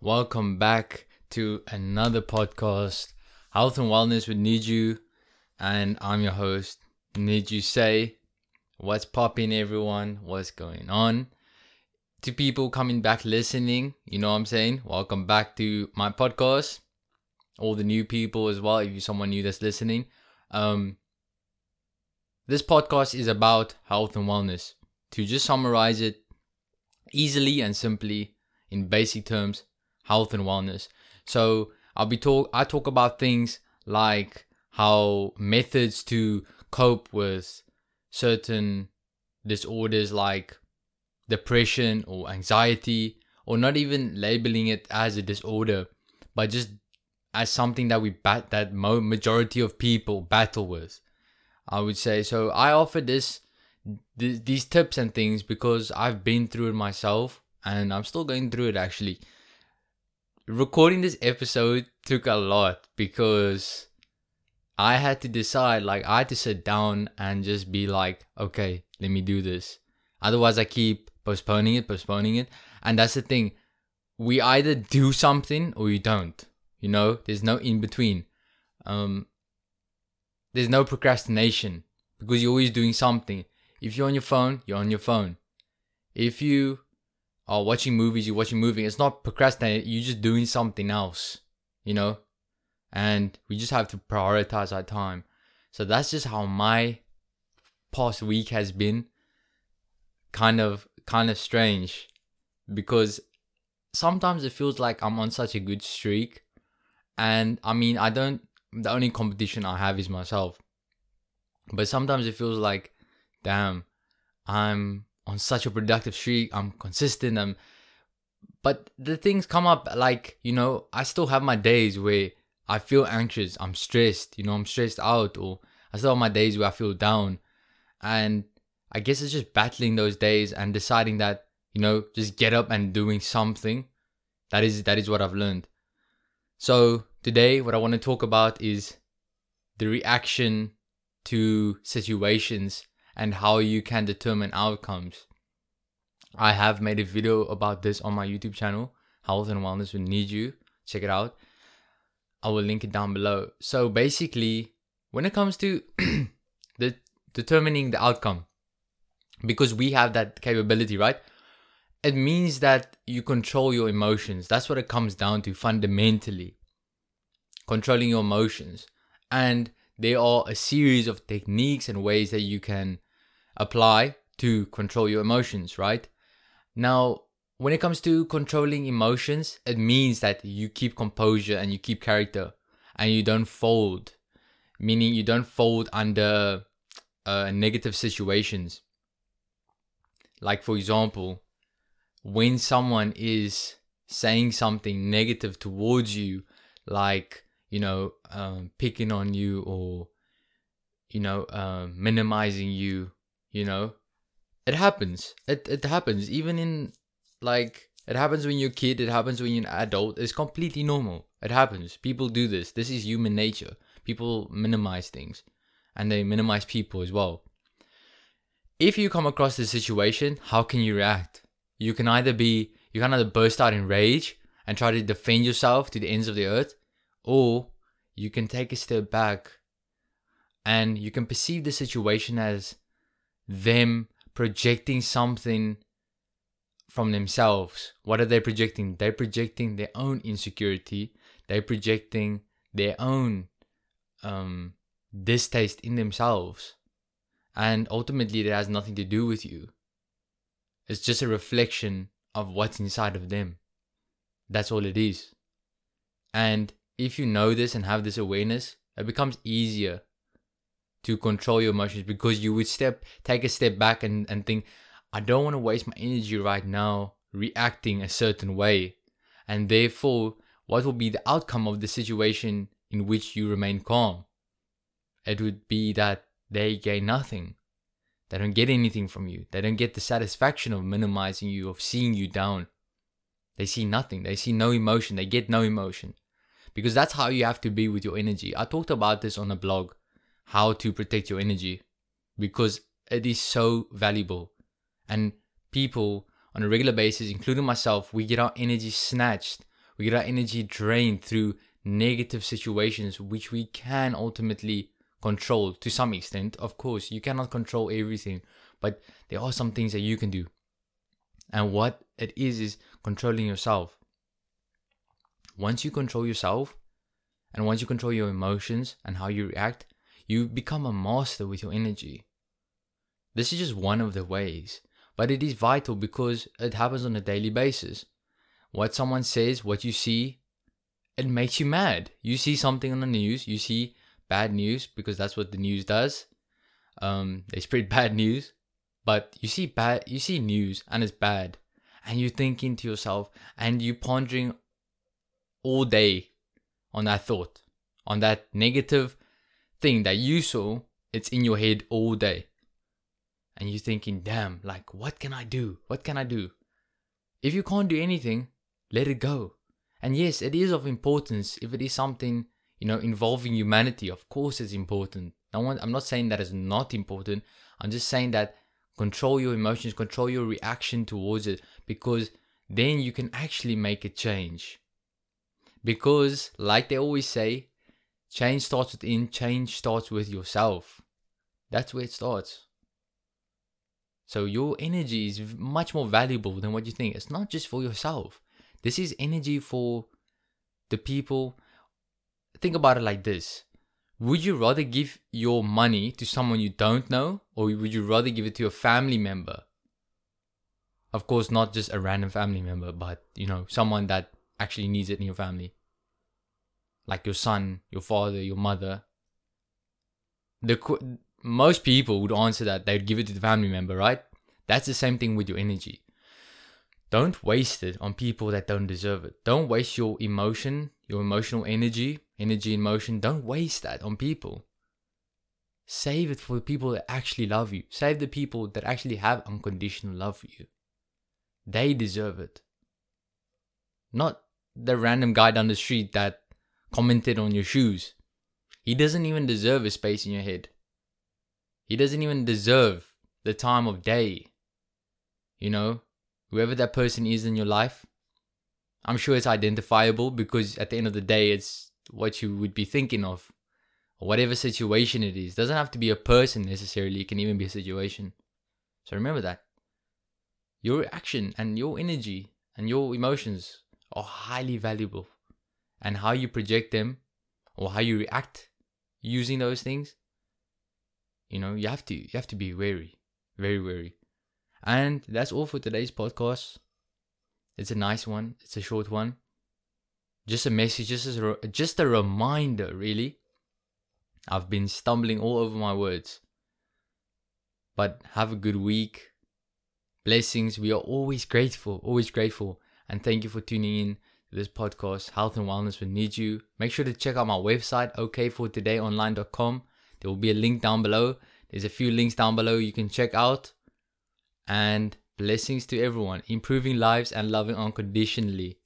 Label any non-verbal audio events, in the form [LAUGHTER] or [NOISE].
Welcome back to another podcast, Health and Wellness with Niju, and I'm your host, Niju Say. What's popping, everyone? What's going on? To people coming back listening, you know what I'm saying? Welcome back to my podcast. All the new people as well, if you're someone new that's listening. Um, this podcast is about health and wellness. To just summarize it easily and simply in basic terms, health and wellness. So I'll be talk I talk about things like how methods to cope with certain disorders like depression or anxiety or not even labeling it as a disorder but just as something that we bat that mo- majority of people battle with i would say so i offer this th- these tips and things because i've been through it myself and i'm still going through it actually recording this episode took a lot because I had to decide, like, I had to sit down and just be like, okay, let me do this. Otherwise, I keep postponing it, postponing it. And that's the thing. We either do something or you don't. You know, there's no in between. Um, there's no procrastination because you're always doing something. If you're on your phone, you're on your phone. If you are watching movies, you're watching movie. It's not procrastinating. You're just doing something else, you know. And we just have to prioritize our time. So that's just how my past week has been. Kind of, kind of strange, because sometimes it feels like I'm on such a good streak, and I mean I don't. The only competition I have is myself. But sometimes it feels like, damn, I'm on such a productive streak. I'm consistent. I'm, but the things come up like you know I still have my days where I feel anxious. I'm stressed. You know I'm stressed out, or I still have my days where I feel down, and I guess it's just battling those days and deciding that you know just get up and doing something. That is that is what I've learned. So today, what I want to talk about is the reaction to situations and how you can determine outcomes. I have made a video about this on my YouTube channel, Health and Wellness with Niju. Check it out. I will link it down below. So basically, when it comes to [CLEARS THROAT] the determining the outcome, because we have that capability, right? It means that you control your emotions. That's what it comes down to fundamentally. Controlling your emotions. And there are a series of techniques and ways that you can apply to control your emotions, right? Now, when it comes to controlling emotions, it means that you keep composure and you keep character and you don't fold, meaning you don't fold under uh, negative situations. Like, for example, when someone is saying something negative towards you, like, you know, um, picking on you or, you know, uh, minimizing you you know? It happens. It, it happens. Even in like it happens when you're a kid it happens when you're an adult. It's completely normal. It happens. People do this. This is human nature. People minimize things. And they minimize people as well. If you come across this situation how can you react? You can either be you can either burst out in rage and try to defend yourself to the ends of the earth or you can take a step back and you can perceive the situation as them projecting something from themselves. What are they projecting? They're projecting their own insecurity. They're projecting their own um, distaste in themselves. And ultimately, it has nothing to do with you. It's just a reflection of what's inside of them. That's all it is. And if you know this and have this awareness, it becomes easier to control your emotions because you would step take a step back and, and think i don't want to waste my energy right now reacting a certain way. And therefore what will be the outcome of the situation in which you remain calm? It would be that they gain nothing. They don't get anything from you. They don't get the satisfaction of minimizing you of seeing you down. They see nothing. They see no emotion. They get no emotion. Because that's how you have to be with your energy. I talked about this on a blog how to protect your energy because it is so valuable. And people on a regular basis, including myself, we get our energy snatched We get our energy drained through negative situations, which we can ultimately control to some extent. Of course, you cannot control everything, but there are some things that you can do. And what it is, is controlling yourself. Once you control yourself, and once you control your emotions and how you react, you become a master with your energy. This is just one of the ways, but it is vital because it happens on a daily basis. What someone says, what you see, it makes you mad. You see something on the news, you see bad news because that's what the news does. Um, they spread [LAUGHS] bad news, but you see bad, you see news and it's bad, and you're thinking to yourself and you're pondering all day on that thought, on that negative thing that you saw. It's in your head all day, and you're thinking, "Damn, like what can I do? What can I do?" If you can't do anything, let it go. And yes, it is of importance if it is something, you know, involving humanity. Of course, it's important. No one, I'm not saying that it's not important. I'm just saying that control your emotions, control your reaction towards it, because then you can actually make a change. Because, like they always say, change starts within, change starts with yourself. That's where it starts. So, your energy is much more valuable than what you think. It's not just for yourself, this is energy for the people. Think about it like this Would you rather give your money to someone you don't know, or would you rather give it to a family member? Of course, not just a random family member, but you know, someone that actually needs it in your family. Like your son, your father, your mother. The most people would answer that they'd give it to the family member, right? That's the same thing with your energy. Don't waste it on people that don't deserve it. Don't waste your emotion, your emotional energy, energy and motion. Don't waste that on people. Save it for the people that actually love you. Save the people that actually have unconditional love for you. They deserve it. Not the random guy down the street that commented on your shoes. He doesn't even deserve a space in your head. He doesn't even deserve the time of day. You know, whoever that person is in your life, I'm sure it's identifiable because at the end of the day, it's what you would be thinking of. whatever situation it is. Doesn't have to be a person necessarily, it can even be a situation. So remember that. Your action and your energy and your emotions are highly valuable. And how you project them or how you react using those things, you know, you have to you have to be wary. Very wary. And that's all for today's podcast. It's a nice one. It's a short one. Just a message, just a, just a reminder, really. I've been stumbling all over my words. But have a good week. Blessings. We are always grateful, always grateful. And thank you for tuning in this podcast, Health and Wellness with Niju. Make sure to check out my website, okfortodayonline.com. There will be a link down below. There's a few links down below you can check out and blessings to everyone, improving lives and loving unconditionally.